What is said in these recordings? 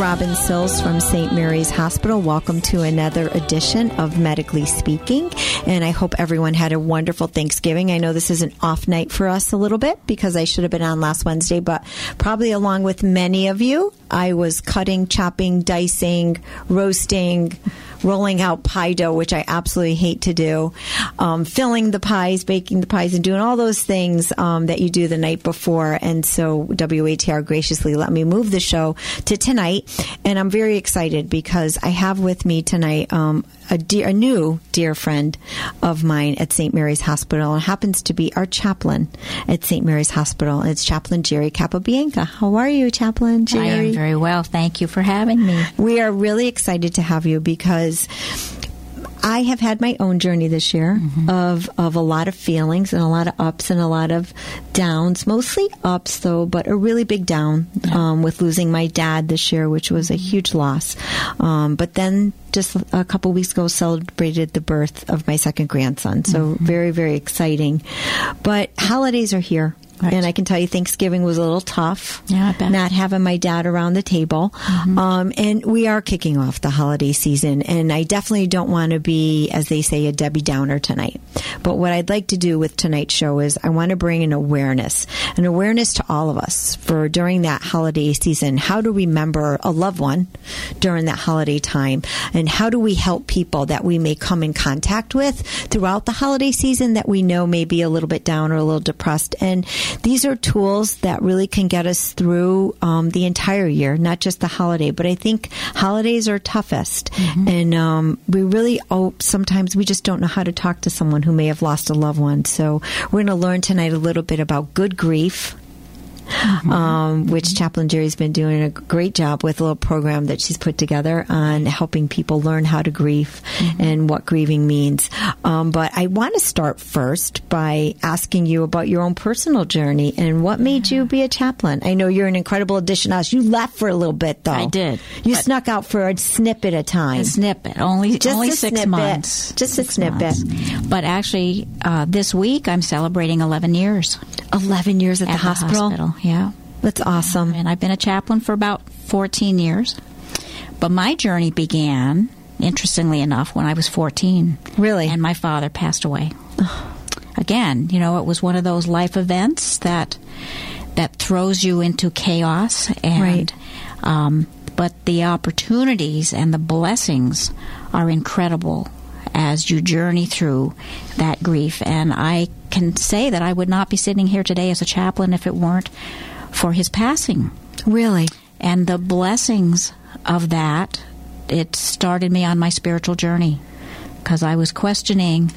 Robin Sills from St. Mary's Hospital. Welcome to another edition of Medically Speaking. And I hope everyone had a wonderful Thanksgiving. I know this is an off night for us a little bit because I should have been on last Wednesday, but probably along with many of you, I was cutting, chopping, dicing, roasting, rolling out pie dough, which I absolutely hate to do, um, filling the pies, baking the pies, and doing all those things um, that you do the night before. And so WATR graciously let me move the show to tonight, and I'm very excited because I have with me tonight um, a, dear, a new dear friend of mine at St. Mary's Hospital, and happens to be our chaplain at St. Mary's Hospital. It's Chaplain Jerry Capobianca. How are you, Chaplain Jerry? I am very well. Thank you for having me. We are really excited to have you because I have had my own journey this year mm-hmm. of of a lot of feelings and a lot of ups and a lot of downs. Mostly ups though, but a really big down yeah. um, with losing my dad this year, which was a huge loss. Um, but then just a couple weeks ago celebrated the birth of my second grandson. So mm-hmm. very very exciting. But holidays are here. Right. And I can tell you, Thanksgiving was a little tough. Yeah, Not having my dad around the table. Mm-hmm. Um, and we are kicking off the holiday season. And I definitely don't want to be, as they say, a Debbie Downer tonight. But what I'd like to do with tonight's show is I want to bring an awareness, an awareness to all of us for during that holiday season. How to remember a loved one during that holiday time? And how do we help people that we may come in contact with throughout the holiday season that we know may be a little bit down or a little depressed? And these are tools that really can get us through um, the entire year, not just the holiday. But I think holidays are toughest, mm-hmm. and um, we really oh sometimes we just don't know how to talk to someone who may have lost a loved one. So we're going to learn tonight a little bit about good grief mm-hmm. um, which Chaplain Jerry's been doing a great job with a little program that she's put together on helping people learn how to grieve mm-hmm. and what grieving means. Um, but I want to start first by asking you about your own personal journey and what made you be a chaplain. I know you're an incredible addition to us. You left for a little bit, though. I did. You snuck out for a snippet of time. A snippet, only just only six snippet. months. Just six a snippet. Months. But actually, uh, this week I'm celebrating 11 years. 11 years at, at the, the hospital. Yeah. That's awesome. And I've been a chaplain for about 14 years. But my journey began, interestingly enough, when I was 14. Really? And my father passed away. Again, you know, it was one of those life events that that throws you into chaos and right. um, but the opportunities and the blessings are incredible as you journey through that grief and I can say that I would not be sitting here today as a chaplain if it weren't for his passing. Really? And the blessings of that, it started me on my spiritual journey because I was questioning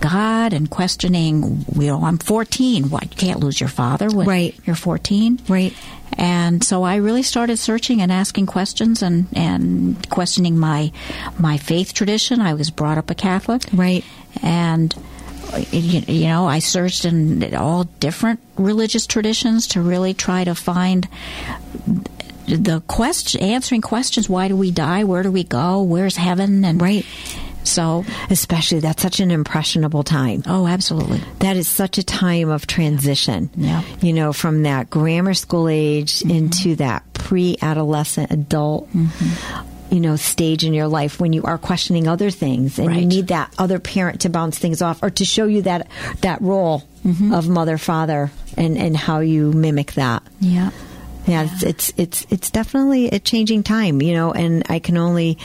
God and questioning, you know, I'm 14. Why you can't lose your father when right. you're 14? Right. And so I really started searching and asking questions and, and questioning my my faith tradition. I was brought up a Catholic. Right. And you know, I searched in all different religious traditions to really try to find the question, answering questions. Why do we die? Where do we go? Where's heaven? And right. So, especially that's such an impressionable time. Oh, absolutely. That is such a time of transition. Yeah. You know, from that grammar school age mm-hmm. into that pre-adolescent adult. Mm-hmm you know stage in your life when you are questioning other things and right. you need that other parent to bounce things off or to show you that that role mm-hmm. of mother father and and how you mimic that yeah yeah, It's, it's it's it's definitely a changing time you know and i can only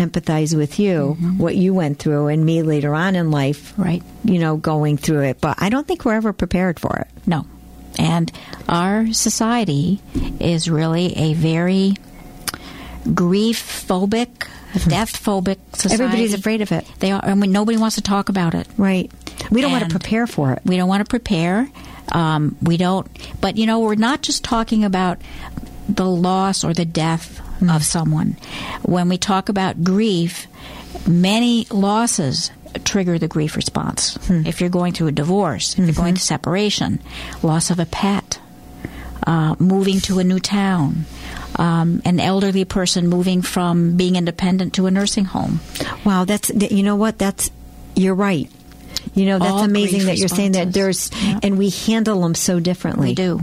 empathize with you mm-hmm. what you went through and me later on in life right you know going through it but i don't think we're ever prepared for it no and our society is really a very grief phobic, death phobic society. Everybody's afraid of it. They are, I mean, nobody wants to talk about it. Right. We don't and want to prepare for it. We don't want to prepare. Um, we don't. But you know, we're not just talking about the loss or the death mm. of someone. When we talk about grief, many losses trigger the grief response. Hmm. If you're going through a divorce, if mm-hmm. you're going through separation, loss of a pet, uh, moving to a new town, um, an elderly person moving from being independent to a nursing home. Wow, that's you know what that's you're right. You know that's All amazing that you're saying that there's yeah. and we handle them so differently. We do.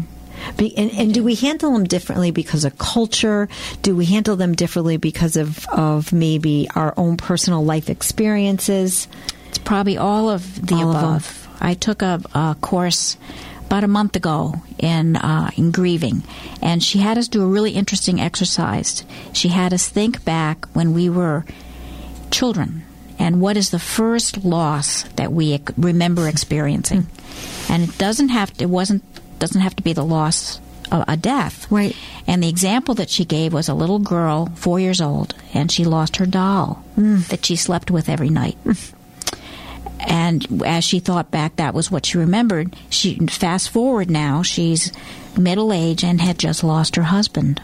Be, and, and do we handle them differently because of culture? Do we handle them differently because of, of maybe our own personal life experiences? It's probably all of the All of above. I took a, a course about a month ago in uh, in grieving, and she had us do a really interesting exercise. She had us think back when we were children, and what is the first loss that we remember experiencing? And it doesn't have to, it wasn't doesn't have to be the loss of a death. Right. And the example that she gave was a little girl, four years old, and she lost her doll mm. that she slept with every night. Mm. And as she thought back, that was what she remembered. She fast forward now, she's middle age and had just lost her husband.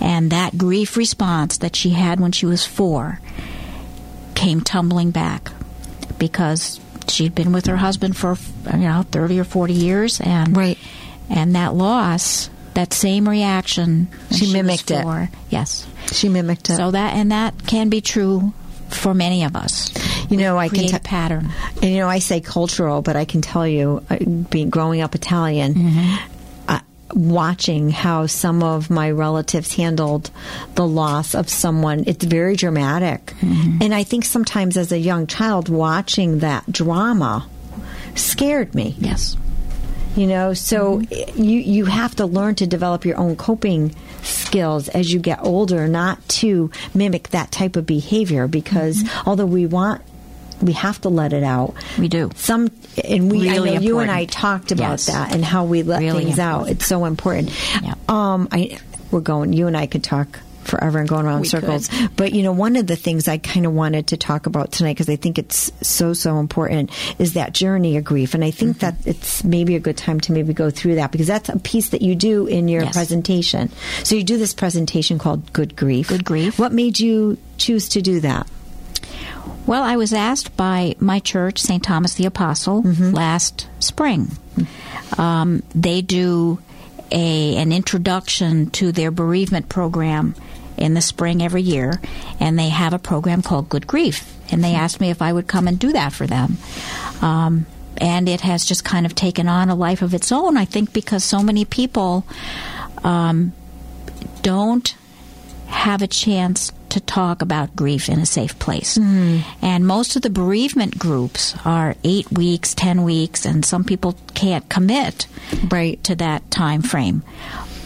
And that grief response that she had when she was four came tumbling back because she'd been with her husband for you know 30 or 40 years and Right. and that loss that same reaction when She mimicked it. yes She mimicked it. so that and that can be true for many of us you know, I can t- a pattern And you know, I say cultural, but I can tell you, uh, being growing up Italian, uh, watching how some of my relatives handled the loss of someone, it's very dramatic. Mm-hmm. And I think sometimes as a young child, watching that drama scared me. yes You know, so mm-hmm. you you have to learn to develop your own coping skills as you get older, not to mimic that type of behavior. Because mm-hmm. although we want, we have to let it out. We do. Some, and we. Really I know you and I talked about Yes. that and how we let Really things out. It's so important. Yeah. Um, I we're going. You and I could talk forever and going around We circles. could. But you know, one of the things I kind of wanted to talk about tonight because I think it's so so important is that journey of grief, and I think Mm-hmm. that it's maybe a good time to maybe go through that because that's a piece that you do in your Yes. presentation. So you do this presentation called Good Grief. Good Grief. What made you choose to do that? Well, I was asked by my church, St. Thomas the Apostle, last spring. Um, they do a an introduction to their bereavement program in the spring every year, and they have a program called Good Grief. And they asked me if I would come and do that for them. Um, and it has just kind of taken on a life of its own, I think, because so many people um, don't have a chance to talk about grief in a safe place. And most of the bereavement groups are eight weeks, ten weeks, and some people can't commit Right. to that time frame.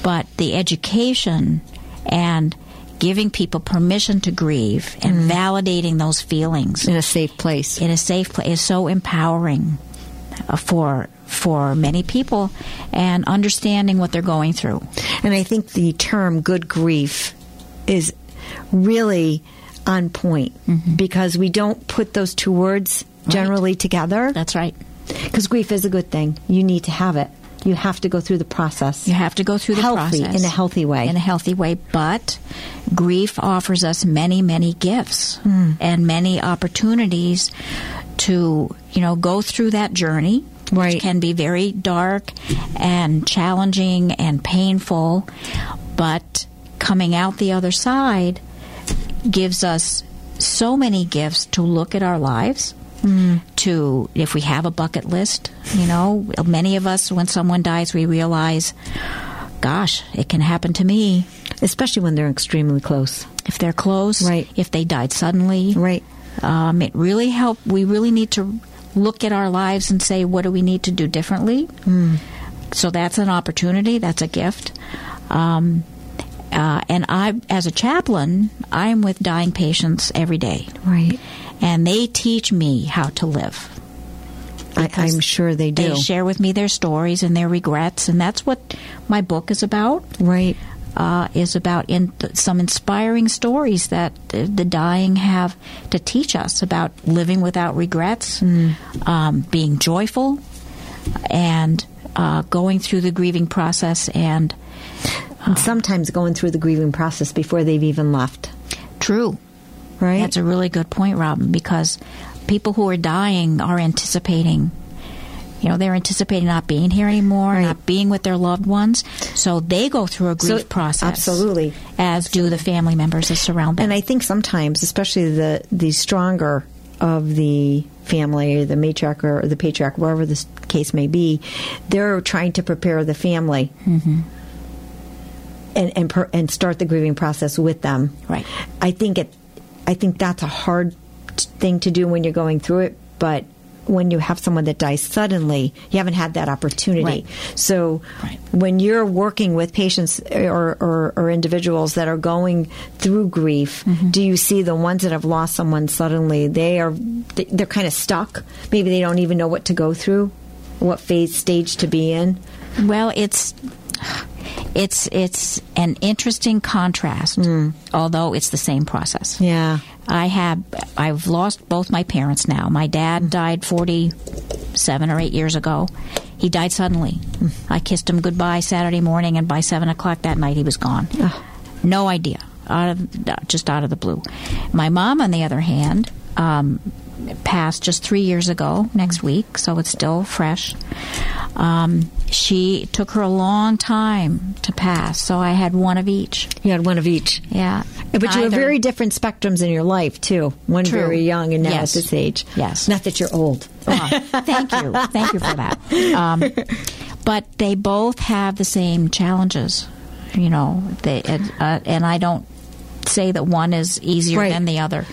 But the education and giving people permission to grieve and validating those feelings In a safe place. in a safe place is so empowering uh, for for many people and understanding what they're going through. And I think the term good grief is really on point Mm-hmm. because we don't put those two words generally together That's right. because grief is a good thing. You need to have it. You have to go through the process. You have to go through the Healthy, process in a healthy way. In a healthy way, but grief offers us many, many gifts Hmm. and many opportunities to, you know, go through that journey. Right. Which can be very dark and challenging and painful, but coming out the other side gives us so many gifts to look at our lives. To if we have a bucket list, you know, many of us, when someone dies, we realize, gosh, it can happen to me Especially when they're extremely close. if they're close, Right. if they died suddenly. Right. Um, it really help. We really need to look at our lives and say, what do we need to do differently? Hmm. So that's an opportunity. That's a gift. Um, uh, and I, as a chaplain, I'm with dying patients every day, Right. and they teach me how to live. I, I'm sure they do. They share with me their stories and their regrets, and that's what my book is about right. uh, is about in some inspiring stories that the, the dying have to teach us about living without regrets, um, being joyful, and uh, going through the grieving process. And And sometimes going through the grieving process before they've even left. true, Right. that's a really good point, Robin, because people who are dying are anticipating. You know, they're anticipating not being here anymore, Right. not being with their loved ones. So they go through a grief So- process. absolutely. As do the family members that surround them. And I think sometimes, especially the the stronger of the family, or the matriarch or the patriarch, wherever the case may be, they're trying to prepare the family. Mm-hmm. And, and per, and start the grieving process with them. Right. I think it. I think that's a hard thing to do when you're going through it, but when you have someone that dies suddenly, you haven't had that opportunity. Right. So Right. when you're working with patients or, or, or individuals that are going through grief, Mm-hmm. do you see the ones that have lost someone suddenly? They are they're kind of stuck. Maybe they don't even know what to go through, what phase stage to be in. Well, it's it's it's an interesting contrast, although it's the same process. Yeah. I have I've lost both my parents now. My dad died 47 or 8 years ago. He died suddenly. I kissed him goodbye Saturday morning and by 7 o'clock that night he was gone. No idea. Out of, just out of the blue. My mom, on the other hand, um, passed just three years ago next week, so it's still fresh. Um, she took her a long time to pass, so I had one of each. You had one of each. Yeah, But you have very different spectrums in your life too. One True. very young and now Yes. at this age. Yes. Not that you're old. Oh, thank you, thank you for that. Um, but they both have the same challenges, you know. They and, uh, and I don't say that one is easier Right. than the other.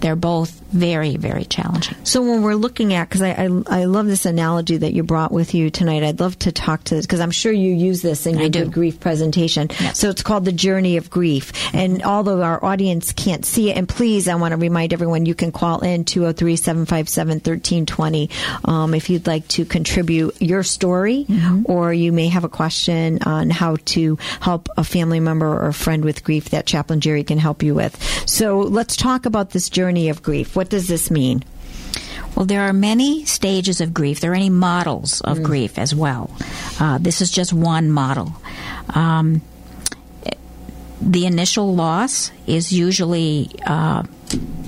They're both very, very challenging. So when we're looking at, because I, I I love this analogy that you brought with you tonight. I'd love to talk to this because I'm sure you use this in your good grief presentation. So it's called the journey of grief. And although our audience can't see it, and please, I want to remind everyone you can call in 203-757-1320 um, if you'd like to contribute your story, or you may have a question on how to help a family member or a friend with grief that Chaplain Jerry can help you with. So let's talk about this journey of grief. What does this mean? Well, there are many stages of grief. There are many models of grief as well. Uh, this is just one model. Um, the initial loss is usually uh,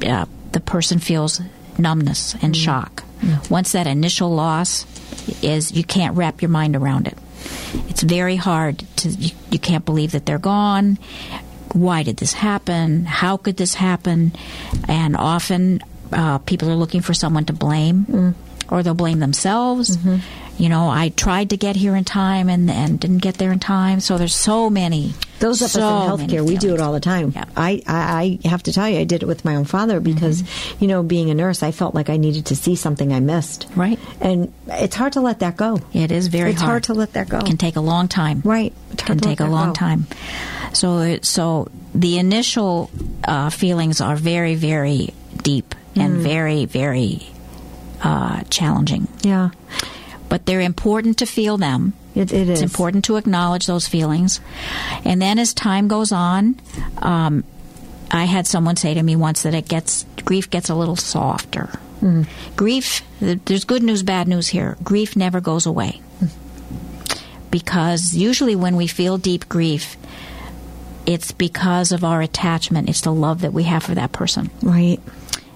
uh, the person feels numbness and shock. Once that initial loss is, you can't wrap your mind around it. It's very hard to, you, you can't believe that they're gone. Why did this happen? How could this happen? And often uh, people are looking for someone to blame, or they'll blame themselves. You know, I tried to get here in time and, and didn't get there in time. So there's so many. Those of so us in healthcare, we do it all the time. Yeah. I, I, I have to tell you, I did it with my own father because, you know, being a nurse, I felt like I needed to see something I missed. Right. And it's hard to let that go. It is very It's hard to let that go. It can take a long time. Right. Hard Can take a long go. time. So, it- so the initial uh, feelings are very, very deep and Mm. very, very uh, challenging. Yeah. But they're important to feel them. It, it is. It's important to acknowledge those feelings. And then as time goes on, um, I had someone say to me once that it gets grief gets a little softer. Grief, there's good news, bad news here. Grief never goes away. Because usually when we feel deep grief, it's because of our attachment. It's the love that we have for that person. Right.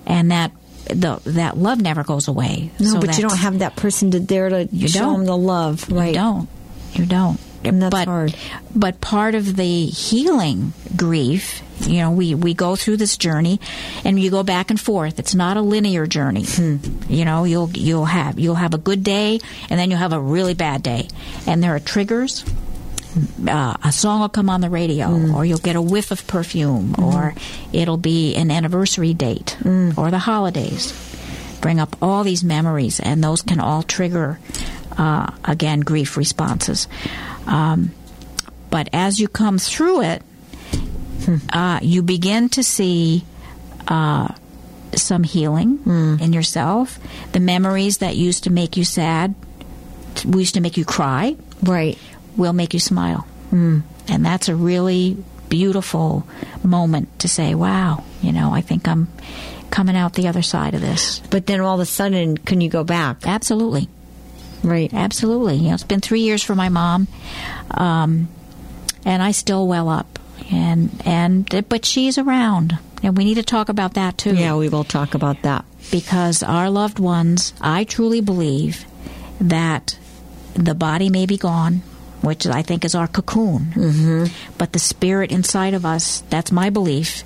And that the, that love never goes away. No, So but you don't have that person to there to You show don't. them the love. Right. You don't. You don't. And that's but, hard. But part of the healing grief, you know, we, we go through this journey and you go back and forth. It's not a linear journey. Hmm. You know, you'll you'll have you'll have a good day and then you'll have a really bad day. And there are triggers. Uh, a song will come on the radio, Hmm. or you'll get a whiff of perfume, or it'll be an anniversary date, Hmm. or the holidays. Bring up all these memories, and those can all trigger, uh, again, grief responses. Um, but as you come through it, uh, you begin to see uh, some healing in yourself. The memories that used to make you sad, used to make you cry, Right. Will make you smile. Mm. And that's a really beautiful moment to say, wow, you know, I think I'm coming out the other side of this. But then all of a sudden, can you go back? Absolutely. Right. Absolutely. You know, it's been three years for my mom, um, and I still well up. And and but she's around, and we need to talk about that too. Yeah, we will talk about that. because our loved ones, I truly believe that the body may be gone, which I think is our cocoon, mm-hmm. but the spirit inside of us, that's my belief,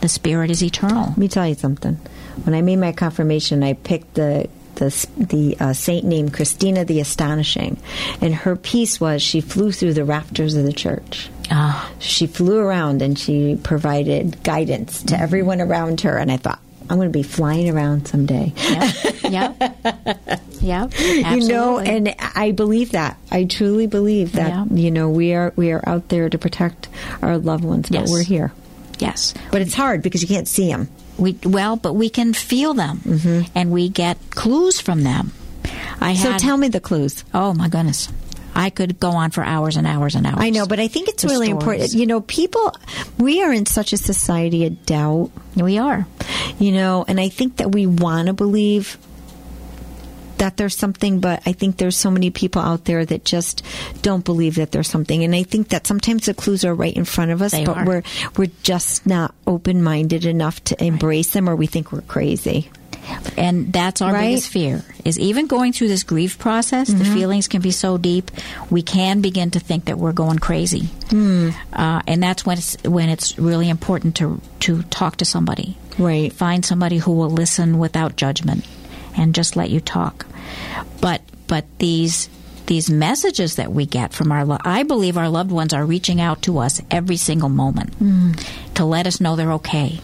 the spirit is eternal. Let me tell you something. when I made my confirmation, I picked the the, the uh, saint named Christina the Astonishing, and her piece was she flew through the rafters of the church. Ah. She flew around and she provided guidance to everyone around her, and I thought. I'm going to be flying around someday. Yep. Yep. yep. You know, and I believe that. I truly believe that. Yeah. You know, we are we are out there to protect our loved ones, but Yes. we're here. yes. But it's hard because you can't see them. We well, but we can feel them, mm-hmm. and we get clues from them. I So had, tell me the clues. Oh my goodness, I could go on for hours and hours and hours. I know, but I think it's The really stories. important. You know, people, we are in such a society of doubt, we are. you know, and I think that we want to believe that there's something, but I think there's so many people out there that just don't believe that there's something. And I think that sometimes the clues are right in front of us, They but are. we're we're just not open minded enough to embrace them, or we think we're crazy. And that's our Right? Mm-hmm. biggest fear is even going through this grief process, the feelings can be so deep, we can begin to think that we're going crazy. Hmm. Uh, and that's when it's, when it's really important to, to talk to somebody. Right. Find somebody who will listen without judgment and just let you talk. But, but these, these messages that we get from our, lo- I believe our loved ones are reaching out to us every single moment to let us know they're okay.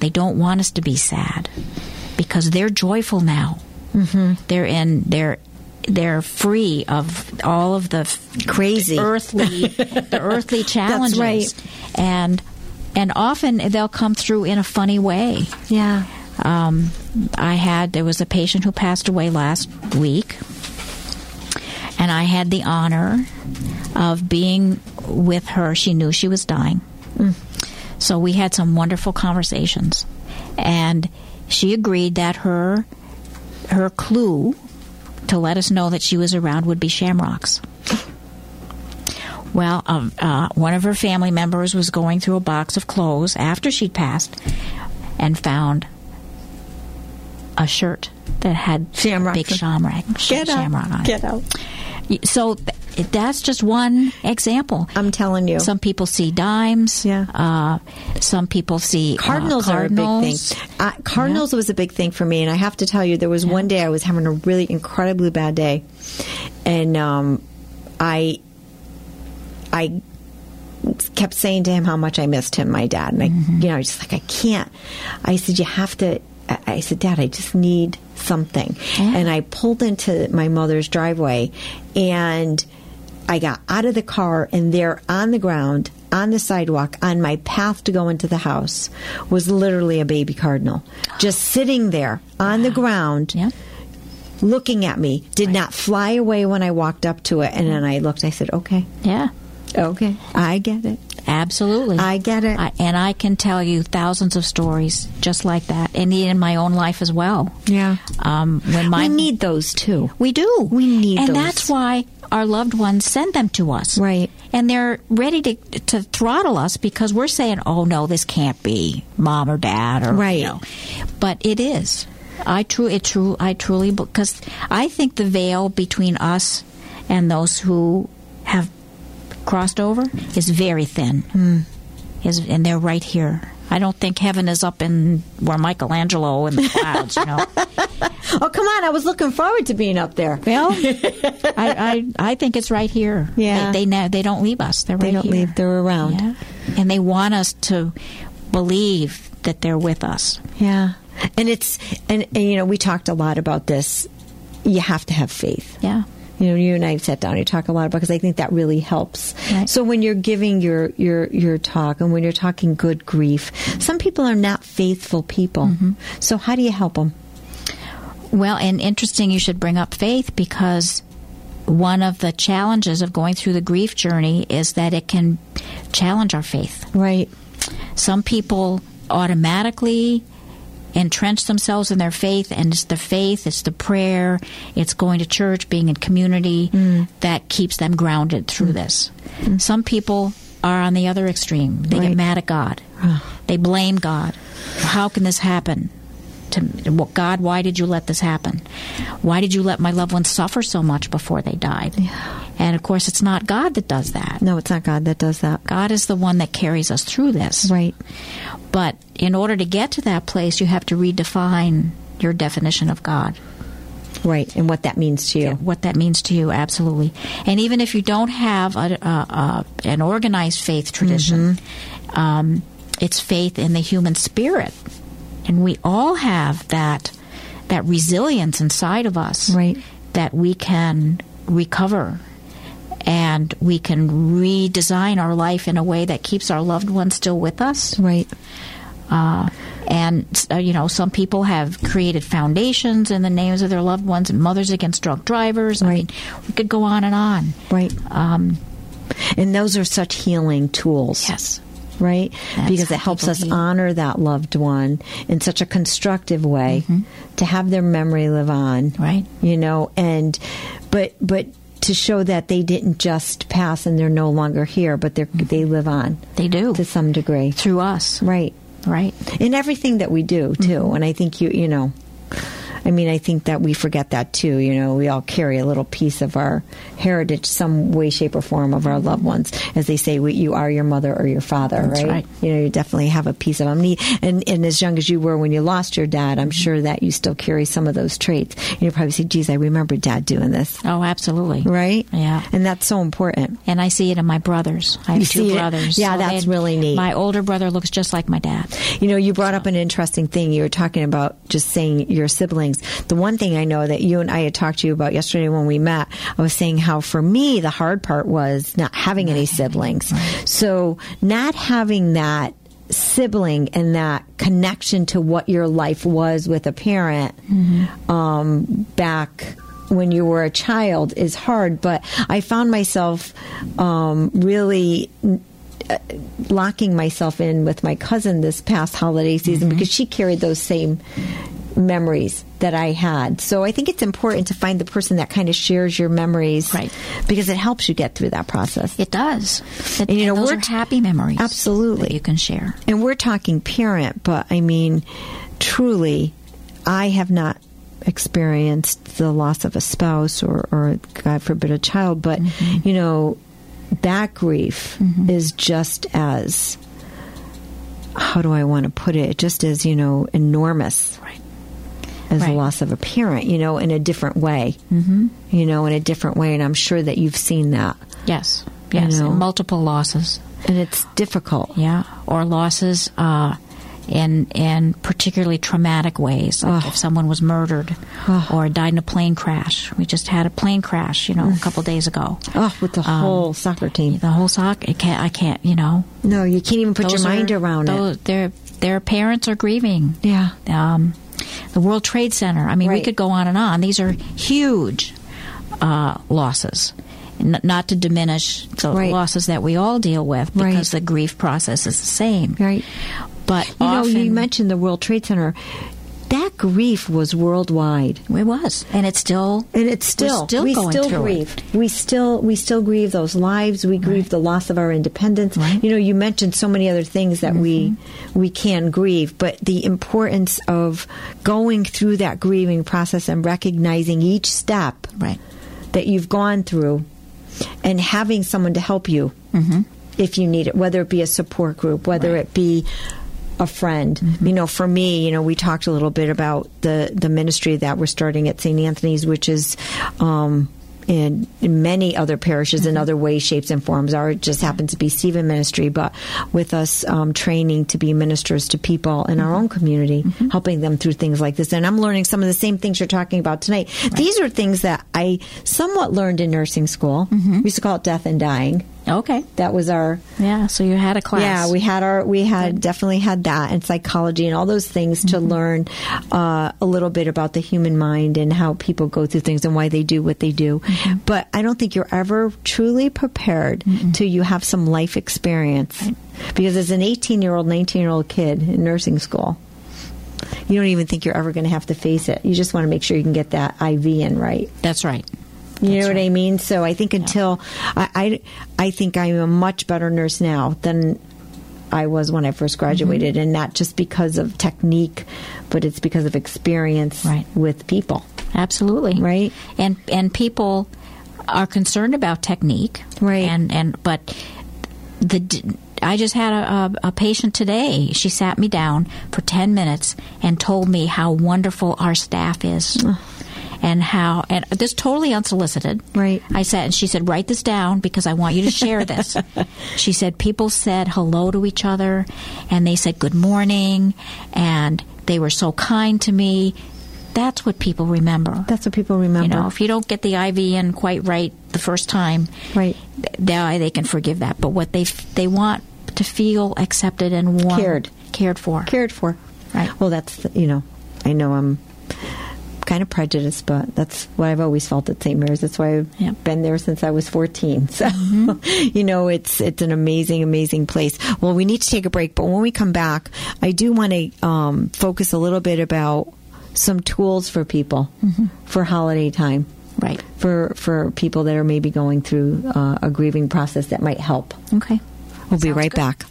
They don't want us to be sad because they're joyful now. Mm-hmm. They're in they're they're free of all of the Crazy. earthly the earthly challenges. right. And and often they'll come through in a funny way. Yeah. Um, I had there was a patient who passed away last week, and I had the honor of being with her. She knew she was dying, so we had some wonderful conversations, and she agreed that her her clue to let us know that she was around would be shamrocks. Well, um, uh, one of her family members was going through a box of clothes after she'd passed and found a shirt that had Shamrock. big shamrock, Get out. shamrock on it. Get out. So th- that's just one example. I'm telling you. Some people see dimes. Yeah. Uh, some people see uh, Cardinals, cardinals. are a big thing. Uh, Cardinals was a big thing for me, and I have to tell you, there was one day I was having a really incredibly bad day, and um, I, I kept saying to him how much I missed him, my dad, and I, you know, I was just like I can't. I said you have to. I I said, Dad, I just need something, Yeah. and I pulled into my mother's driveway, and. I got out of the car and there on the ground, on the sidewalk, on my path to go into the house, was literally a baby cardinal. Just sitting there on the ground, Yeah. looking at me. Did not fly away when I walked up to it. And then I looked, I said, okay, Yeah. okay, I get it. Absolutely. I get it. I, and I can tell you thousands of stories just like that, and in my own life as well. Yeah. Um, when my we need those too. we do We need and those. that's why our loved ones send them to us, Right. And they're ready to to throttle us because we're saying, "Oh no, this can't be mom or dad," or Right. You know. But it is. I true it true. I truly because I think the veil between us and those who have crossed over is very thin. Hmm. Is and they're right here. I don't think heaven is up in where Michelangelo in the clouds. You know. Oh, come on. I was looking forward to being up there. Well, I, I I think it's right here. Yeah. they they, they don't leave us. They're right They don't here. leave. They're around. Yeah, and they want us to believe that they're with us. Yeah. And it's, and, and you know, we talked a lot about this. You have to have faith. Yeah, You know, you and I sat down. You talk a lot about because I think that really helps. Right. So when you're giving your your your talk and when you're talking good grief, some people are not faithful people. Mm-hmm. So how do you help them? Well, and interesting you should bring up faith because one of the challenges of going through the grief journey is that it can challenge our faith. Right. Some people automatically entrench themselves in their faith, and it's the faith, it's the prayer, it's going to church, being in community mm. that keeps them grounded through mm. this. Mm. Some people are on the other extreme. They Right. get mad at God. They blame God. How can this happen? To God, why did you let this happen? Why did you let my loved ones suffer so much before they died? And of course, it's not God that does that. No, it's not God that does that. God is the one that carries us through this. Right. But in order to get to that place, you have to redefine your definition of God. Right. And what that means to you. What that means to you, absolutely. And even if you don't have a, a, a, an organized faith tradition, Mm-hmm. um, it's faith in the human spirit. And we all have that that resilience inside of us Right. that we can recover and we can redesign our life in a way that keeps our loved ones still with us. Right. Uh, and uh, you know, some people have created foundations in the names of their loved ones, and Mothers Against Drunk Drivers. I Right. mean, we could go on and on. Right. Um, And those are such healing tools. yes, right? That's because it helps us heal. honor that loved one in such a constructive way to have their memory live on, Right. You know, and but but to show that they didn't just pass and they're no longer here, but they mm-hmm. they live on they do to some degree, through us. right? Right. In everything that we do too, mm-hmm. and I think you you know. I mean, I think that we forget that too. You know, we all carry a little piece of our heritage, some way, shape, or form of our loved ones. As they say, we, you are your mother or your father, That's right? right. You know, you definitely have a piece of them. And, and as young as you were when you lost your dad, I'm sure that you still carry some of those traits. And you probably say, geez, I remember dad doing this, Oh, absolutely. right? Yeah. And that's so important. And I see it in my brothers. I have You two it? brothers. Yeah, that's they- really neat. My older brother looks just like my dad. You know, you brought up an interesting thing. You were talking about just saying your siblings. The one thing I know that you and I had talked to you about yesterday when we met, I was saying how for me the hard part was not having any siblings. So not having that sibling and that connection to what your life was with a parent um, back when you were a child is hard. But I found myself um, really locking myself in with my cousin this past holiday season Mm-hmm. because she carried those same memories that I had. So I think it's important to find the person that kind of shares your memories, Right. Because it helps you get through that process. It does. It, And, you know, those we're are happy memories. Absolutely. that you can share. and we're talking parent, but I mean, truly, I have not experienced the loss of a spouse or, or God forbid, a child, but Mm-hmm. you know, that grief is just as how do I want to put it? Just as you know, enormous Right. As the loss of a parent. You know, in a different way. Mm-hmm. You know, in a different way, and I'm sure that you've seen that, Yes. Yes. know. Multiple losses. and it's difficult. Yeah. Or losses uh, in in particularly traumatic ways, like Oh. if someone was murdered Oh. or died in a plane crash. We just had a plane crash, you know, a couple days ago. Oh, with the Um, whole soccer team. The whole sock. I can't. I can't. You know. No, you can't even put your mind are- around those, it. Their their parents are grieving. Yeah. um, the World Trade Center. I mean, we could go on and on. These are huge uh, losses. N- not to diminish the Right. losses that we all deal with, because Right. the grief process is the same. Right. But You know, you mentioned the World Trade Center. That grief was worldwide. it was, and it's still, And it's still, still we still grieve. it. We still we still grieve those lives. We grieve the loss of our independence. Right. Mm-hmm. You know, you mentioned so many other things that we we can grieve, but the importance of going through that grieving process and recognizing each step Right. that you've gone through and having someone to help you if you need it, whether it be a support group, whether Mm-hmm. Right. it be a friend. Mm-hmm. You know, for me, you know, we talked a little bit about the the ministry that we're starting at St. Anthony's, which is um in, in many other parishes in mm-hmm. other ways, shapes, and forms. Our just happens to be Stephen Ministry, but with us um, training to be ministers to people in our mm-hmm. own community, helping them through things like this. And I'm learning some of the same things you're talking about tonight. These are things that I somewhat learned in nursing school. We used to call it death and dying. Okay. That was our Yeah. So you had a class. yeah, we had our we had definitely had that and psychology and all those things to learn uh, a little bit about the human mind and how people go through things and why they do what they do. But I don't think you're ever truly prepared till you have some life experience. Because as an 18 year old, 19 year old kid in nursing school, you don't even think you're ever going to have to face it. You just want to make sure you can get that IV in right. That's right. You know That's what I mean? So I think until I, I, I think I'm a much better nurse now than I was when I first graduated, Mm-hmm. and not just because of technique, but it's because of experience Right. with people. Absolutely. Right. And and people are concerned about technique, Right. And and but the I just had a, a, a patient today. She sat me down for ten minutes and told me how wonderful our staff is. And how, and this totally unsolicited. Right. I said, and she said, write this down because I want you to share this. she said, people said hello to each other and they said good morning and they were so kind to me. That's what people remember. That's what people remember. You know, if you don't get the IV in quite right the first time, Right. they, they can forgive that. But what they they want to feel accepted and warm, Cared. cared for. cared for. Right. Well, that's you know, I know I'm kind of prejudiced, but that's what I've always felt at St. Mary's. That's why I've been there since I was 14. So, Mm-hmm. you know, it's it's an amazing, amazing place. Well, we need to take a break, but when we come back, I do want to um, focus a little bit about some tools for people Mm-hmm. for holiday time. Right. For, for people that are maybe going through uh, a grieving process that might help. Okay. We'll be right good. back.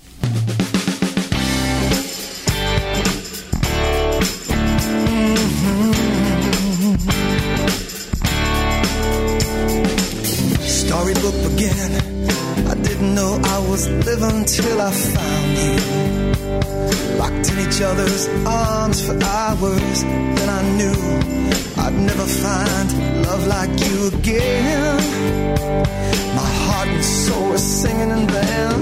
Began. I didn't know I was living till I found you. Locked in each other's arms for hours. Then I knew I'd never find love like you again. My heart and soul were singing and then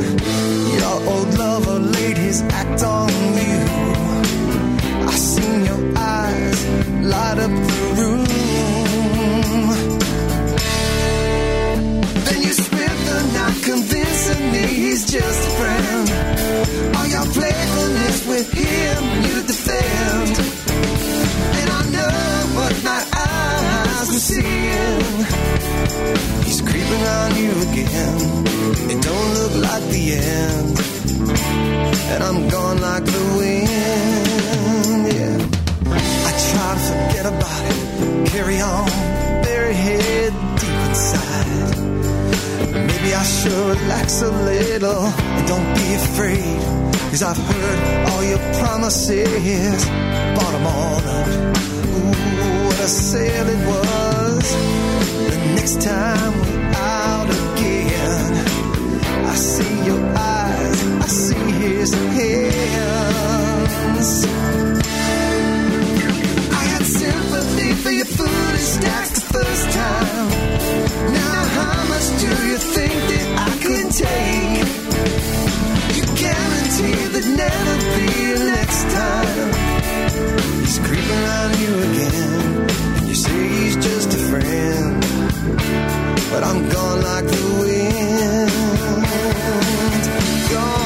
your old lover laid his act on you. I seen your eyes light up the room. Night convincing me he's just a friend. All your playfulness with him you defend. And I know what my eyes were seeing. He's creeping on you again. It don't look like the end. And I'm gone like the wind. Yeah. I try to forget about it, carry on, should relax a little and don't be afraid. Cause I've heard all your promises, bought them all up. Ooh, what a sale it was. The next time we're out again, I see your eyes, I see his hands. I had sympathy for your foolish Now how much do you think that I could take? You guarantee there'd never be a next time. He's creeping on you again, and you say he's just a friend. But I'm gone like the wind. Gone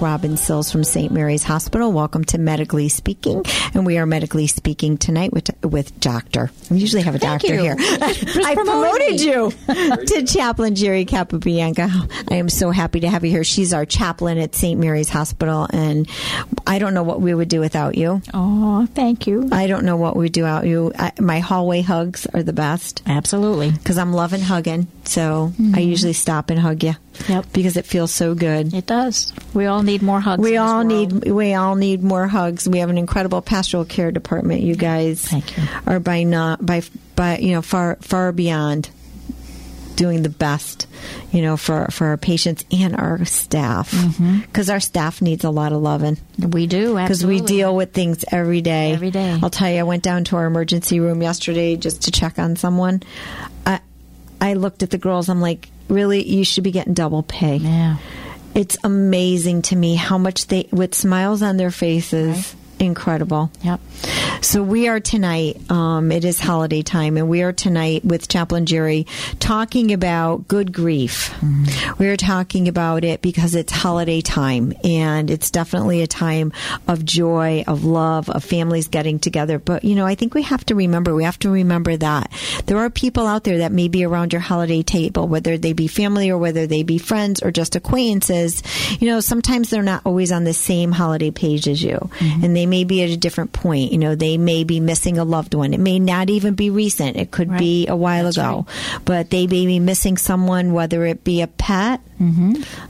Robin Sills from St. Mary's Hospital. Welcome to Medically Speaking, and we are medically speaking tonight with with Doctor. We usually have a Thank doctor you. here. I promoted you to Chaplain Jerry Capabianca. I am so happy to have you here. She's our chaplain at St. Mary's Hospital, and I don't know what we would do without you. Oh, thank you. I don't know what we'd do without you. I, my hallway hugs are the best Absolutely. because I'm loving hugging. So I usually stop and hug you. Mm-hmm. Yep. Because it feels so good. It does. We all need more hugs. We all need we all need more hugs. We have an incredible pastoral care department. You guys Thank you. are by not by by you know far far beyond doing the best, you know, for for our patients and our staff Mm-hmm. because our staff needs a lot of loving We do because we deal with things every day. Every day. I'll tell you, I went down to our emergency room yesterday just to check on someone. I looked at the girls. I'm like, really, you should be getting double pay. Yeah. It's amazing to me how much they, with smiles on their faces, incredible. Yep. So we are tonight. Um, it is holiday time, and we are tonight with Chaplain Jerry talking about good grief. We are talking about it because it's holiday time, and it's definitely a time of joy, of love, of families getting together. But you know, I think we have to remember. We have to remember that there are people out there that may be around your holiday table, whether they be family or whether they be friends or just acquaintances. You know, sometimes they're not always on the same holiday page as you, and they may be at a different point. You know, they may be missing a loved one. It may not even be recent. It could be a while ago, but they may be missing someone, whether it be a pet,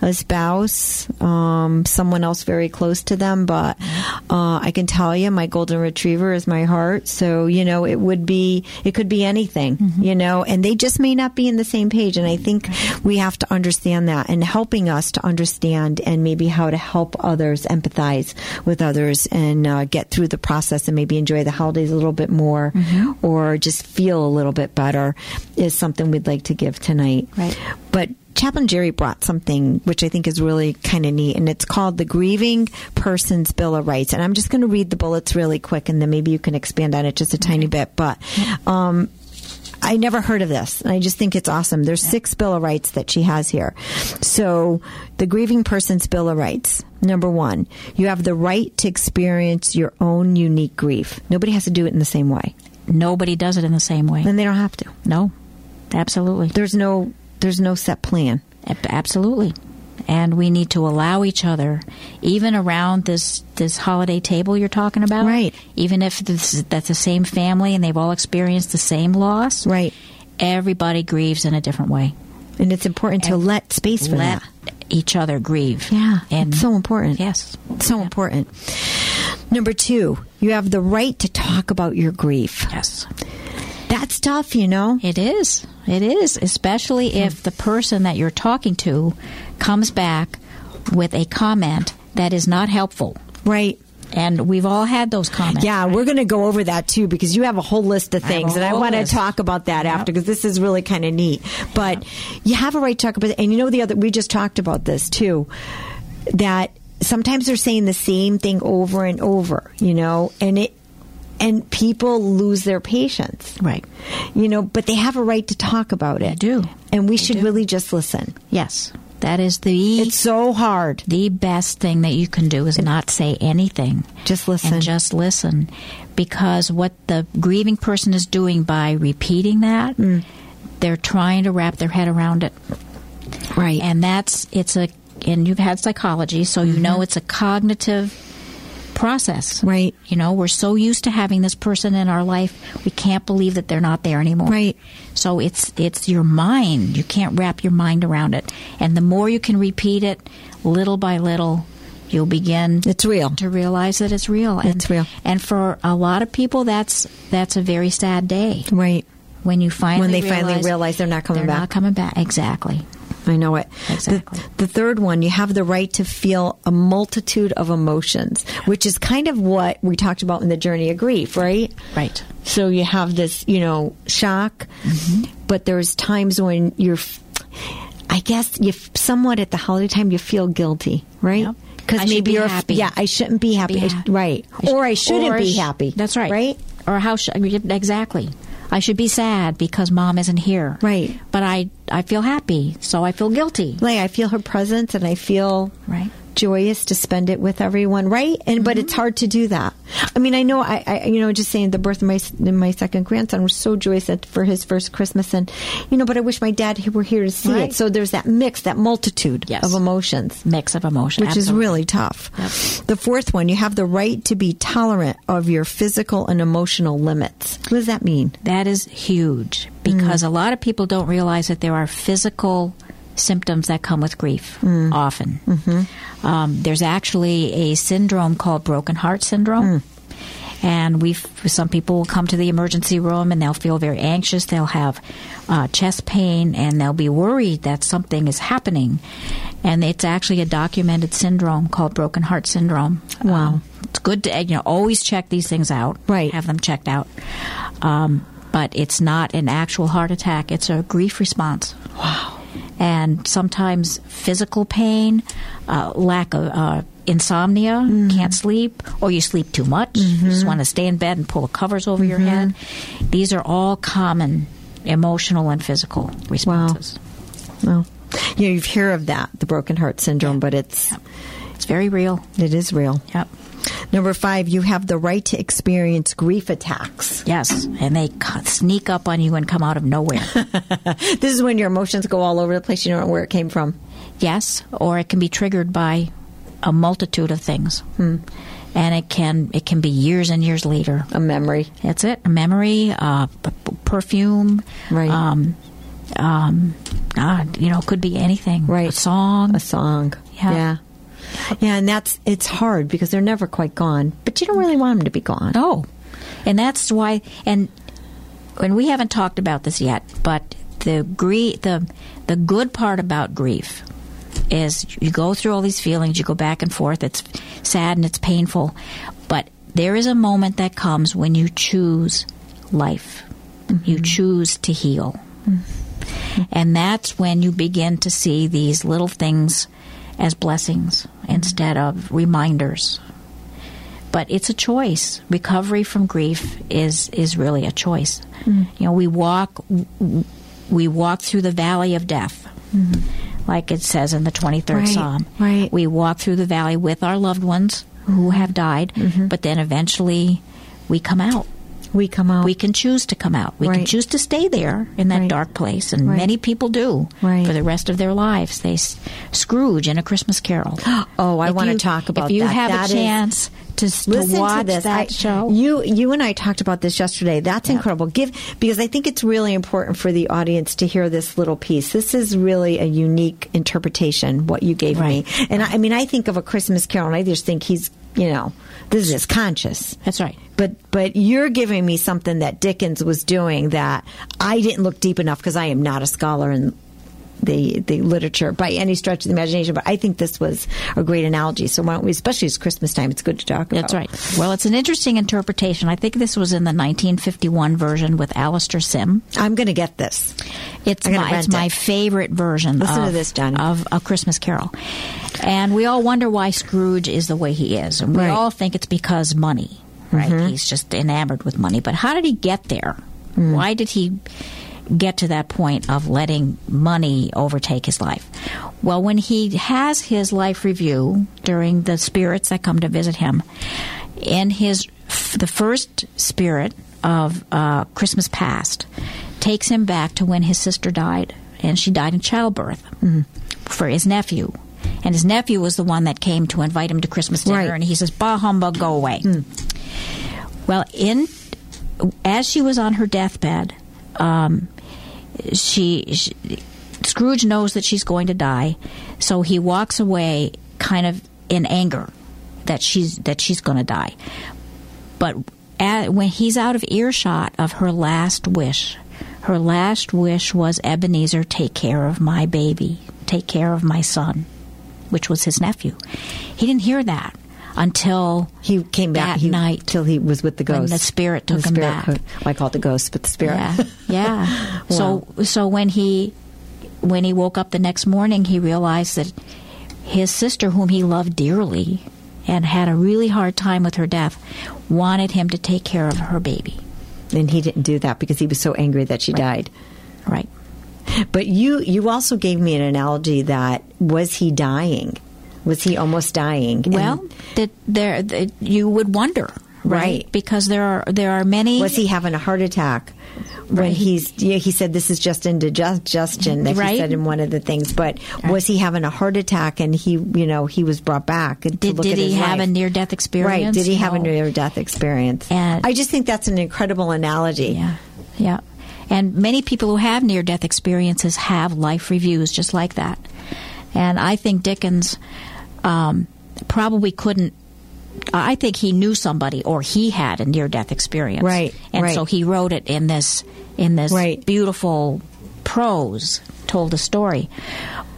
a spouse, um, someone else very close to them. But uh, I can tell you, my golden retriever is my heart. So you know, it would be, it could be anything. You know, and they just may not be in the same page. And I think we have to understand that, and helping us to understand, and maybe how to help others empathize with others, and uh, get through the process, and maybe enjoy the holidays a little bit more, or just feel a little bit better, is something we'd like to give tonight. Right. But Chaplain Jerry brought something which I think is really kind of neat, and it's called the Grieving Person's Bill of Rights. And I'm just going to read the bullets really quick, and then maybe you can expand on it just a tiny bit. But um, I never heard of this, and I just think it's awesome. There's six Bill of Rights that she has here. So, the Grieving Person's Bill of Rights. Number one, you have the right to experience your own unique grief. Nobody has to do it in the same way, Nobody does it in the same way. and they don't have to. No. Absolutely. There's no there's no set plan. Absolutely. And we need to allow each other, even around this this holiday table you're talking about. Right. Even if this, that's the same family and they've all experienced the same loss. Right. Everybody grieves in a different way. And it's important to And let space for Let that. each other grieve. Yeah, And so important. Yes. so important. Number two, you have the right to talk about your grief. Yes. That's tough, you know. It is. It is, especially hmm. if the person that you're talking to comes back with a comment that is not helpful. Right. And we've all had those comments. Yeah, we're going to go over that too because you have a whole list of things, a and I want to talk about that after because this is really kind of neat. But you have a right to talk about it, and you know the other. We just talked about this too. That sometimes they're saying the same thing over and over, you know, and it and people lose their patience. Right. You know, but they have a right to talk about it. They do. And we They should do. really just listen. Yes. That is the It's so hard. the best thing that you can do is not say anything. Just listen. And just listen. Because what the grieving person is doing by repeating that, Mm. they're trying to wrap their head around it. Right. And that's it's a and you've had psychology, so you know it's a cognitive process. Right. You know, we're so used to having this person in our life, we can't believe that they're not there anymore. Right. So it's it's your mind. You can't wrap your mind around it. And the more you can repeat it little by little, you'll begin It's real. to realize that it's real. And, It's real. And for a lot of people that's that's a very sad day. Right. When you finally When they finally realize they're not coming they're back. not coming back. Exactly. I know it. Exactly. The, the third one, you have the right to feel a multitude of emotions, which is kind of what we talked about in the journey of grief, right? Right. So you have this, you know, shock, mm-hmm. but there's times when you're, I guess, you somewhat at the holiday time you feel guilty, right? Yep. Because maybe be you're, happy. yeah, I shouldn't be happy, Be I sh- right? I Or I shouldn't or be sh- happy. That's right. right? Or how should exactly? I should be sad because mom isn't here. Right. But I I feel happy, so I feel guilty. Like I feel her presence and I feel Right. Joyous to spend it with everyone, right? And but it's mm-hmm. hard to do that. I mean, I know, I, I you know, just saying the birth of my my second grandson was so joyous that for his first Christmas, and you know, but I wish my dad were here to see Right. it. So there's that mix, that multitude Yes. of emotions Mix of emotion. which is really tough. Yep. The fourth one, you have the right to be tolerant of your physical and emotional limits. What does that mean? That is huge because mm. a lot of people don't realize that there are physical symptoms that come with grief often. Um, there's actually a syndrome called broken heart syndrome. And we've some people will come to the emergency room and they'll feel very anxious. They'll have uh, chest pain and they'll be worried that something is happening. And it's actually a documented syndrome called broken heart syndrome. Wow. Um, it's good to you know always check these things out. Right. Have them checked out. Um, but it's not an actual heart attack. It's a grief response. Wow. And sometimes physical pain, uh, lack of uh, insomnia, Mm-hmm. can't sleep, or you sleep too much. You just want to stay in bed and pull the covers over your head. Mm-hmm. These are all common emotional and physical responses. Wow. Well, you know, you've heard of that, the broken heart syndrome, but it's It's very real. it is real. Yep. Number five, you have the right to experience grief attacks. Yes, and they sneak up on you and come out of nowhere. This is when your emotions go all over the place. You don't know where it came from. yes, or it can be triggered by a multitude of things, Hmm. and it can it can be years and years later. A memory. That's it. A memory, uh, p- perfume, Right. Um, um, God, you know, could be anything. Right. A song. A song. Yeah. Yeah. Yeah, and that's it's hard because they're never quite gone, but you don't really want them to be gone. Oh, and that's why. And and we haven't talked about this yet, but the grief, the the good part about grief is you go through all these feelings, you go back and forth. It's sad and it's painful, but there is a moment that comes when you choose life. You mm-hmm. choose to heal. Mm-hmm. And that's when you begin to see these little things as blessings instead of reminders. But it's a choice. Recovery from grief is is really a choice. Mm. You know, we walk we walk through the valley of death. Mm-hmm. Like it says in the 23rd Right, Psalm. right. We walk through the valley with our loved ones who have died, mm-hmm. but then eventually we come out. We come out. We can choose to come out. We can choose to stay there in that Right. dark place, and Right. many people do Right. for the rest of their lives. They s- Scrooge in a Christmas Carol. Oh, I If wanna talk about If you that. have That a is- chance to, to watch to this. that I- show, You you and I talked about this yesterday. That's incredible. Give because I think it's really important for the audience to hear this little piece. This is really a unique interpretation what you gave me. Right. And I, I mean, I think of a Christmas Carol, and I just think he's you know this is conscious. that's right. But but you're giving me something that Dickens was doing that I didn't look deep enough because I am not a scholar in the the literature by any stretch of the imagination. But I think this was a great analogy. So why don't we, especially it's Christmas time, it's good to talk about. That's right. Well, it's an interesting interpretation. I think this was in the 1951 version with Alastair Sim. I'm going to get this. It's my, it's rent my favorite version. Listen of, to this, Johnny. Of A Christmas Carol, and we all wonder why Scrooge is the way he is, and we Right. Mm-hmm. all think it's because money. Right? He's just enamored with money. But how did he get there? Mm. Why did he get to that point of letting money overtake his life? Well, when he has his life review during the spirits that come to visit him, in his the first spirit of uh, Christmas past takes him back to when his sister died, and she died in childbirth for his nephew. And his nephew was the one that came to invite him to Christmas dinner, Right. and he says, "Bah humbug, go away." Well, in as she was on her deathbed, um, she, she Scrooge knows that she's going to die, so he walks away, kind of in anger that she's that she's going to die. But at, when he's out of earshot of her last wish, her last wish was Ebenezer, take care of my baby, take care of my son, which was his nephew. He didn't hear that until He came back that he, night till he was with the ghost. the spirit The took him spirit back. well, I call it the ghost, but the spirit. Yeah, yeah. So so when he when he woke up the next morning, he realized that his sister, whom he loved dearly and had a really hard time with her death, wanted him to take care of her baby. and he didn't do that because he was so angry that she died. Right. But you you also gave me an analogy that was he dying? Was he almost dying? Well, that there that you would wonder, right? Right. Because there are there are many. was he having a heart attack? When Right. he's, yeah, he said this is just indigestion that Right. he said in one of the things. But was he having a heart attack and he, you know, he was brought back? To Did, did he have life. a near death experience? Right. Did he have a near death experience? And- I just think that's an incredible analogy. Yeah, yeah. And many people who have near death experiences have life reviews just like that. And I think Dickens um, probably couldn't. I think he knew somebody, or he had a near death experience, Right, And right. so he wrote it in this in this Right. beautiful prose, told a story.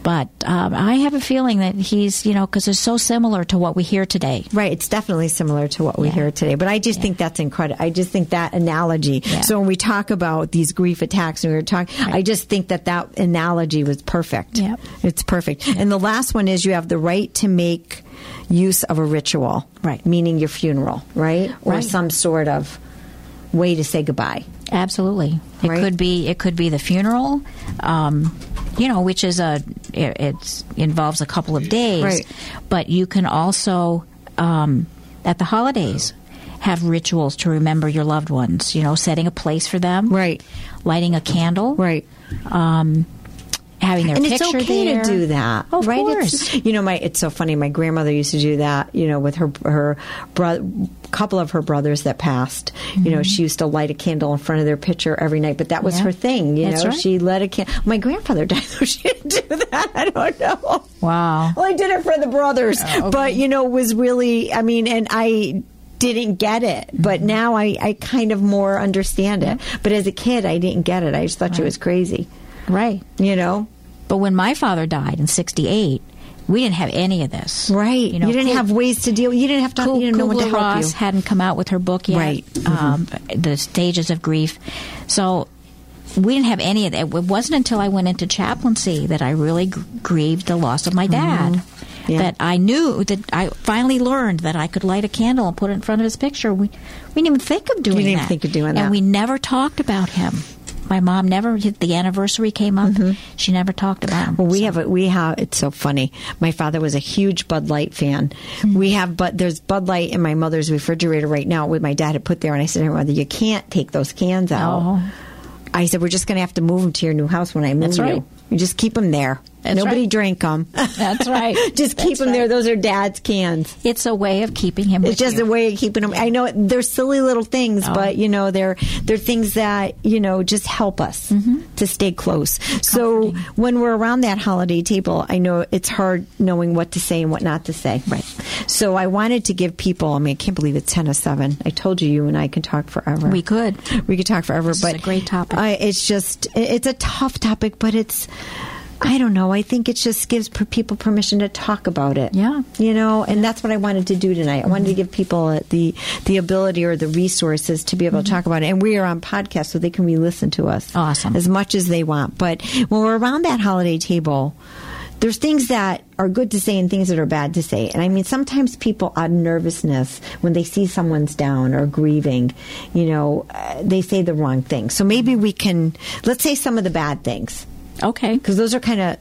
But um, I have a feeling that he's, you know, because it's so similar to what we hear today. Right, it's definitely similar to what we Yeah. hear today, but I just think that's incredible. I just think that analogy. Yeah. So when we talk about these grief attacks, and we were talking, I just think that that analogy was perfect. Yep. it's perfect. And the last one is you have the right to make use of a ritual, Right. Meaning your funeral, right, or some sort of way to say goodbye. Absolutely, it Right. could be it could be the funeral, um, you know, which is a it it's, involves a couple of days, Right. but you can also um, at the holidays have rituals to remember your loved ones. You know, setting a place for them, Right. Lighting a candle, Right. Um, having their and it's okay there. to do that, Of right? course. It's, you know, my it's so funny. My grandmother used to do that. You know, with her her bro- couple of her brothers that passed. You know, she used to light a candle in front of their picture every night. But that was Mm-hmm. Yeah. her thing. You That's know, right. she lit a candle. My grandfather died, so she didn't do that. I don't know. Wow. Well, I did it for the brothers, Oh, but you know, it was really. I mean, and I didn't get it, but Mm-hmm. now I, I kind of more understand it. But as a kid, I didn't get it. I just thought she was crazy. Right. You know, But when my father died in '68, we didn't have any of this. right? You, know, didn't Kul- have ways to deal. You didn't have to. Kul- you didn't know what to help Kubler-Ross you. hadn't come out with her book yet. Right. Mm-hmm. Um, the stages of grief. So we didn't have any of that. It wasn't until I went into chaplaincy that I really gr- grieved the loss of my dad. Mm-hmm. Yeah. That I knew that I finally learned that I could light a candle and put it in front of his picture. We we didn't even think of doing that. we didn't even that. think of doing that. and we never talked about him. My mom never. The anniversary came up. She never talked about. Mm-hmm. Well, we So- have a, we have it's so funny. My father was a huge Bud Light fan. Hmm. We have but there's Bud Light in my mother's refrigerator right now. With my dad had put there, and I said, "Mother, you can't take those cans out." Oh. I said, "We're just going to have to move them to your new house when I move That's you. right. You just keep them there. That's Nobody right. drink them. That's right. just keep That's them there. Those are Dad's cans." It's a way of keeping him. It's just you. a way of keeping them. I know they're silly little things, Oh. but you know they're they're things that you know just help us mm-hmm. to stay close. So when we're around that holiday table, I know it's hard knowing what to say and what not to say. Right. So I wanted to give people. I mean, I can't believe it's ten to seven. I told you, you and I can talk forever. We could. We could talk forever. This is but a great topic. I, it's just it's a tough topic, but it's. I don't know. I think it just gives people permission to talk about it. Yeah. You know, and that's what I wanted to do tonight. I wanted to give people uh, the the ability or the resources to be able to talk about it. And we are on podcast, so they can re-listen to us. Awesome. As much as they want. But when we're around that holiday table, there's things that are good to say and things that are bad to say. And I mean, sometimes people out of nervousness, when they see someone's down or grieving, you know, uh, they say the wrong thing. So maybe we can, let's say some of the bad things Okay. because those are kind of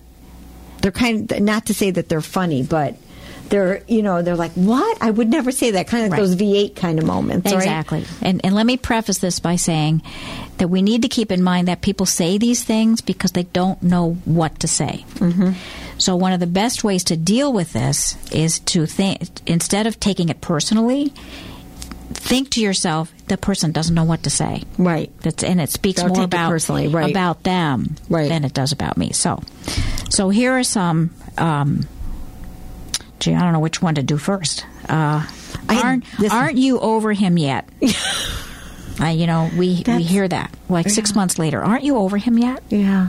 they're kind of not to say that they're funny, but they're you know they're like what I would never say that kind of Right. those V8 kind of moments, right? Exactly. And and let me preface this by saying that we need to keep in mind that people say these things because they don't know what to say. Mm-hmm. So one of the best ways to deal with this is to think instead of taking it personally, think to yourself the person doesn't know what to say. Right. That's and it speaks more about personally, right. about them Right. than it does about me. So, so here are some. Um, gee, I don't know which one to do first. Uh, aren't aren't you over him yet? uh, you know, we we hear that like six months later. Aren't you over him yet? Yeah.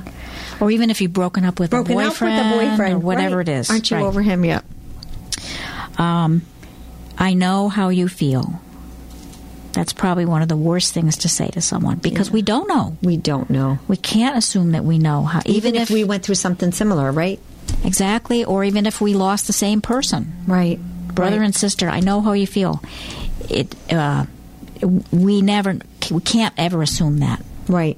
Or even if you've broken up with Broken a up with boyfriend, a boyfriend, or whatever right. it is. Aren't you right. over him yet? Um, I know how you feel. That's probably one of the worst things to say to someone because we don't know. We don't know. We can't assume that we know how, Even, if, we went through something similar, right? exactly, or even if we lost the same person, Right. brother right. and sister. I know how you feel. It. Uh, we never. We can't ever assume that. right.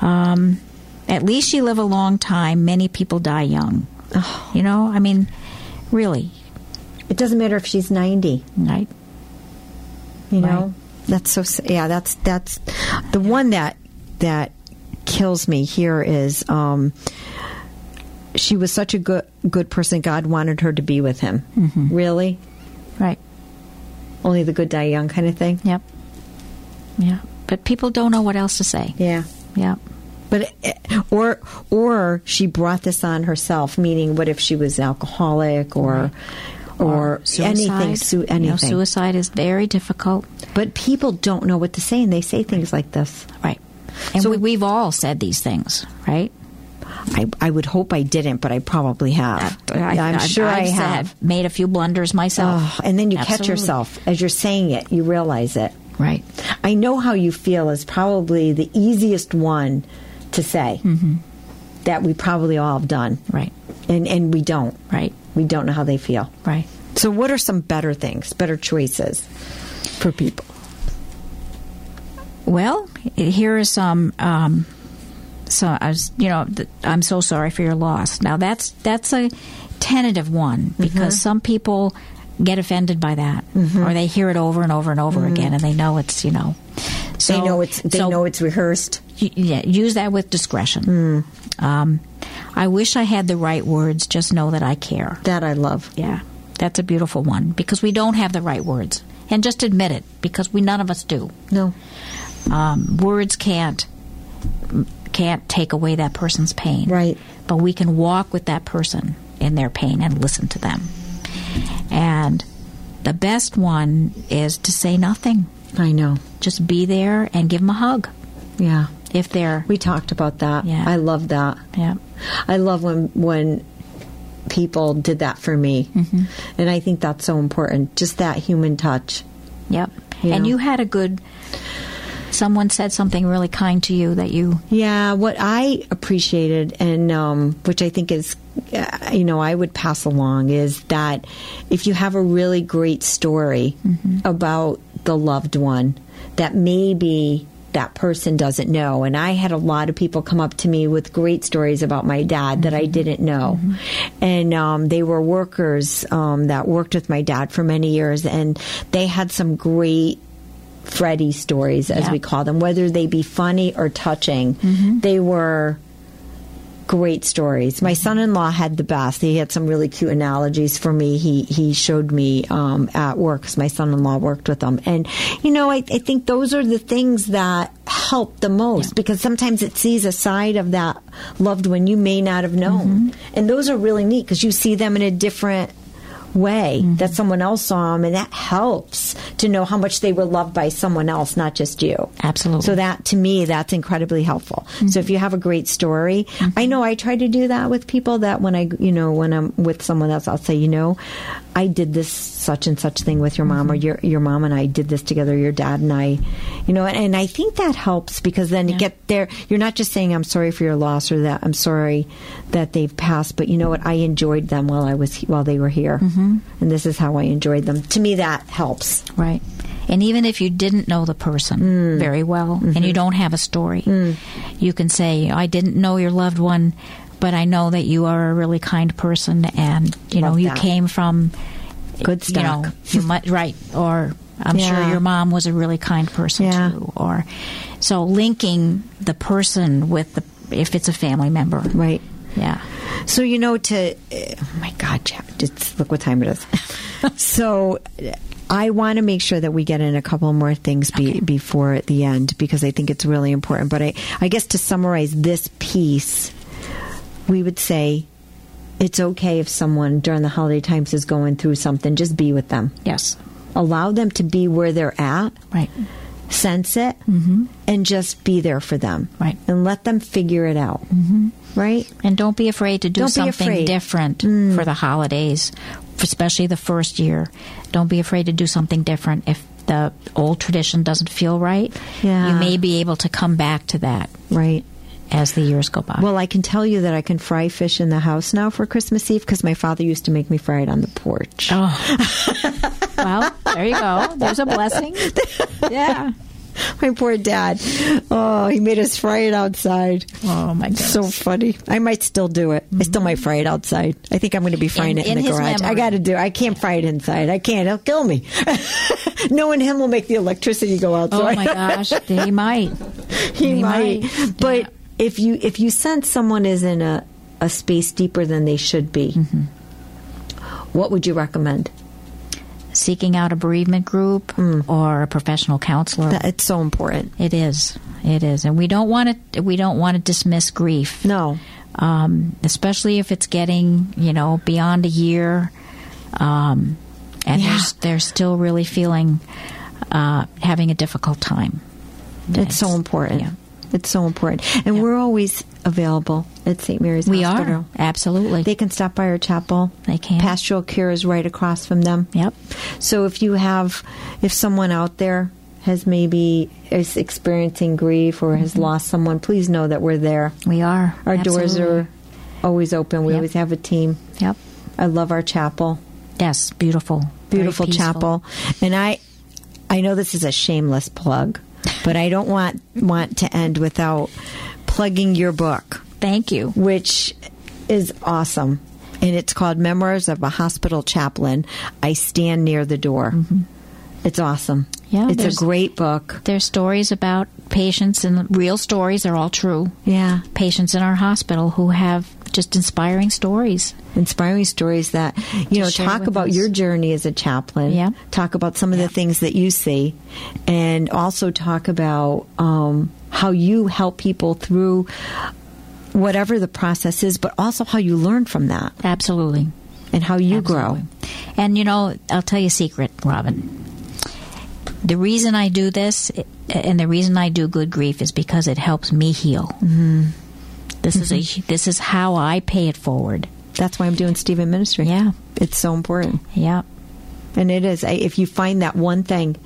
Um, at least you live a long time. Many people die young. You know, I mean, Really, It doesn't matter if she's 90, right? You know? Right. That's so yeah, that's that's the one that that kills me here is um she was such a good good person God wanted her to be with him. Mm-hmm. Really? Right. Only the good die young kind of thing. Yep. Yeah. But people don't know what else to say. Yeah. Yeah. But eh, or or she brought this on herself. Meaning, what if she was alcoholic or or, anything? Su- You know, suicide is very difficult. but people don't know what to say, and they say things like this. Right. And So- we, we've all said these things, right? I, I would hope I didn't, but I probably have. Uh, I, I'm I've- sure I I've said- made a few blunders myself. Oh, and then you catch yourself as you're saying it. You realize it. Right. I know how you feel is probably the easiest one to say mm-hmm. that we probably all have done, Right. and and we don't. Right. We don't know how they feel. Right. So, what are some better things, better choices for people? Well, here is some. Um, so I was, you know, I'm so sorry for your loss. Now that's that's a tentative one because some people get offended by that, or they hear it over and over and over again, and they know it's, you know. So, they know it's they so know it's rehearsed. yeah, use that with discretion. Um, I wish I had the right words. Just know that I care. That I love. Yeah, that's a beautiful one because we don't have the right words, and just admit it because we none of us do. No, Um, words can't can't take away that person's pain, Right. But we can walk with that person in their pain and listen to them. And the best one is to say nothing. I know. Just be there and give them a hug Yeah, if they're we talked about that. Yeah. I love that. yeah I love when when people did that for me, Mm-hmm. and I think that's so important. Just that human touch. yep. You and know. you had a good. Someone said something really kind to you that you Yeah, what I appreciated, and um, which I think is, uh, you know, I would pass along is that if you have a really great story about the loved one that maybe that person doesn't know. And I had a lot of people come up to me with great stories about my dad that I didn't know. And um, they were workers um, that worked with my dad for many years, and they had some great Freddy stories, as Yeah. we call them, whether they be funny or touching. They were great stories. My son-in-law had the best. He had some really cute analogies for me. He he showed me um, at work because my son-in-law worked with them, and you know, I, I think those are the things that help the most because sometimes it sees a side of that loved one you may not have known, and those are really neat because you see them in a different way mm-hmm. that someone else saw them, and that helps to know how much they were loved by someone else, not just you. Absolutely. So that to me, that's incredibly helpful. So if mm-hmm. you have a great story, mm-hmm. I know I try to do that with people. That when I, you know, when I'm with someone else, I'll say, you know, I did this such and such thing with your mom, or your your mom and I did this together. Your dad and I, you know, and, and I think that helps because then you get there. You're not just saying I'm sorry for your loss or that I'm sorry that they've passed, but you know what? I enjoyed them while I was while they were here, mm-hmm. And this is how I enjoyed them. To me, that helps. Right. And even if you didn't know the person Mm. very well and Mm-hmm. you don't have a story, you can say, I didn't know your loved one, but I know that you are a really kind person and, you know, Love you that. came from Good You know, you might, right. Or I'm sure your mom was a really kind person Yeah. too. Or so linking the person with the, if it's a family member. Right. Yeah. So you know to oh my God, just look what time it is. so I want to make sure that we get in a couple more things be, before the end because I think it's really important. But I, I guess to summarize this piece, we would say it's okay if someone during the holiday times is going through something. Just be with them. Yes. Allow them to be where they're at. Right. Sense it, and just be there for them, Right. And let them figure it out, mm-hmm. Right? And don't be afraid to do Don't something afraid. Mm. different for the holidays, especially the first year. Don't be afraid to do something different. If the old tradition doesn't feel right, Yeah. you may be able to come back to that Right. as the years go by. Well, I can tell you that I can fry fish in the house now for Christmas Eve because my father used to make me fry it on the porch. oh. well, there you go. There's a blessing. Yeah. My poor dad. Oh, he made us fry it outside. Oh my goodness. So funny. I might still do it. I still might fry it outside. I think I'm going to be frying In- it in, in the garage. I got to do. I can't fry it inside. I can't. He'll kill me. Knowing him will make the electricity go out. oh my gosh, he might. he, He might. might. But Yeah. if you if you sense someone is in a a space deeper than they should be, Mm-hmm. what would you recommend? Seeking out a bereavement group or a professional counselor. That, it's so important. it is. It is, and we don't want to. We don't want to dismiss grief. No. um, especially if it's getting you know beyond a year, um, and Yeah. they're, they're still really feeling uh, having a difficult time. It's so important. yeah. It's so important. And we're always available at St. Mary's We Hospital. are absolutely. They can stop by our chapel. They can. Pastoral care is right across from them. yep. So if you have, if someone out there has maybe is experiencing grief or has lost someone, please know that we're there. We are. Our doors Mm-hmm. Are always open. We Yep. always have a team. Yep. I love our chapel. Yes. Beautiful. Beautiful chapel. And I I know this is a shameless plug, but I don't want want to end without plugging your book, Thank you. which is awesome. And it's called Memoirs of a Hospital Chaplain. I stand near the door. It's awesome. Mm-hmm. Yeah, It's a great book. There's stories about patients and real stories. They're all true. Yeah. Patients in our hospital who have just inspiring stories. inspiring stories that you know talk about us. your journey as a chaplain Yeah. talk about some of the things that you see and also talk about um, how you help people through whatever the process is but also how you learn from that Absolutely. and how you grow And you know, I'll tell you a secret, Robin. The reason I do this and the reason I do good grief is because it helps me heal. Mm-hmm. This is a this is how I pay it forward. that's why i'm doing stephen ministry Yeah. it's so important Yeah. And it is. If you find that one thing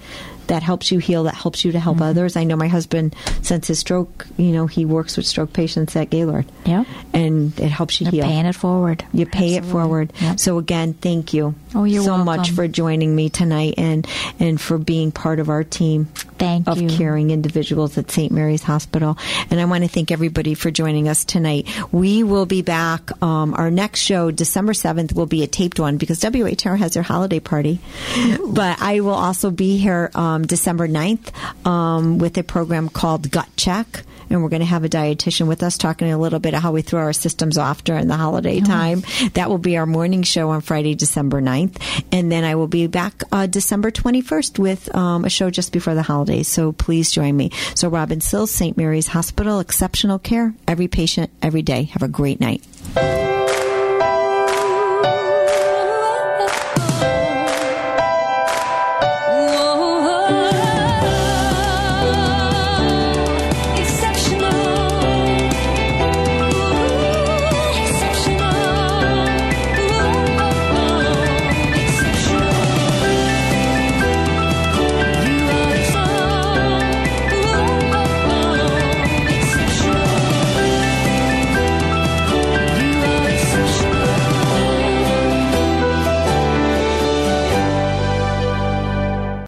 that helps you heal, that helps you to help others. I know my husband, since his stroke, you know, he works with stroke patients at Gaylord. Yeah. And it helps you They're heal. paying it forward. you pay it forward. Yep. So again, thank you Oh, you're so much for joining me tonight and and for being part of our team Thank of you. caring individuals at St. Mary's Hospital. And I want to thank everybody for joining us tonight. We will be back. Um, our next show, December 7th, will be a taped one because WHR has their holiday party. But I will also be here um, December 9th um, with a program called Gut Check. And we're going to have a dietitian with us talking a little bit of how we throw our systems off during the holiday time. That will be our morning show on Friday, December 9th. And then I will be back uh, December 21st with um, a show just before the holidays. So please join me. So Robin Sills, St. Mary's Hospital, exceptional care, every patient, every day. Have a great night.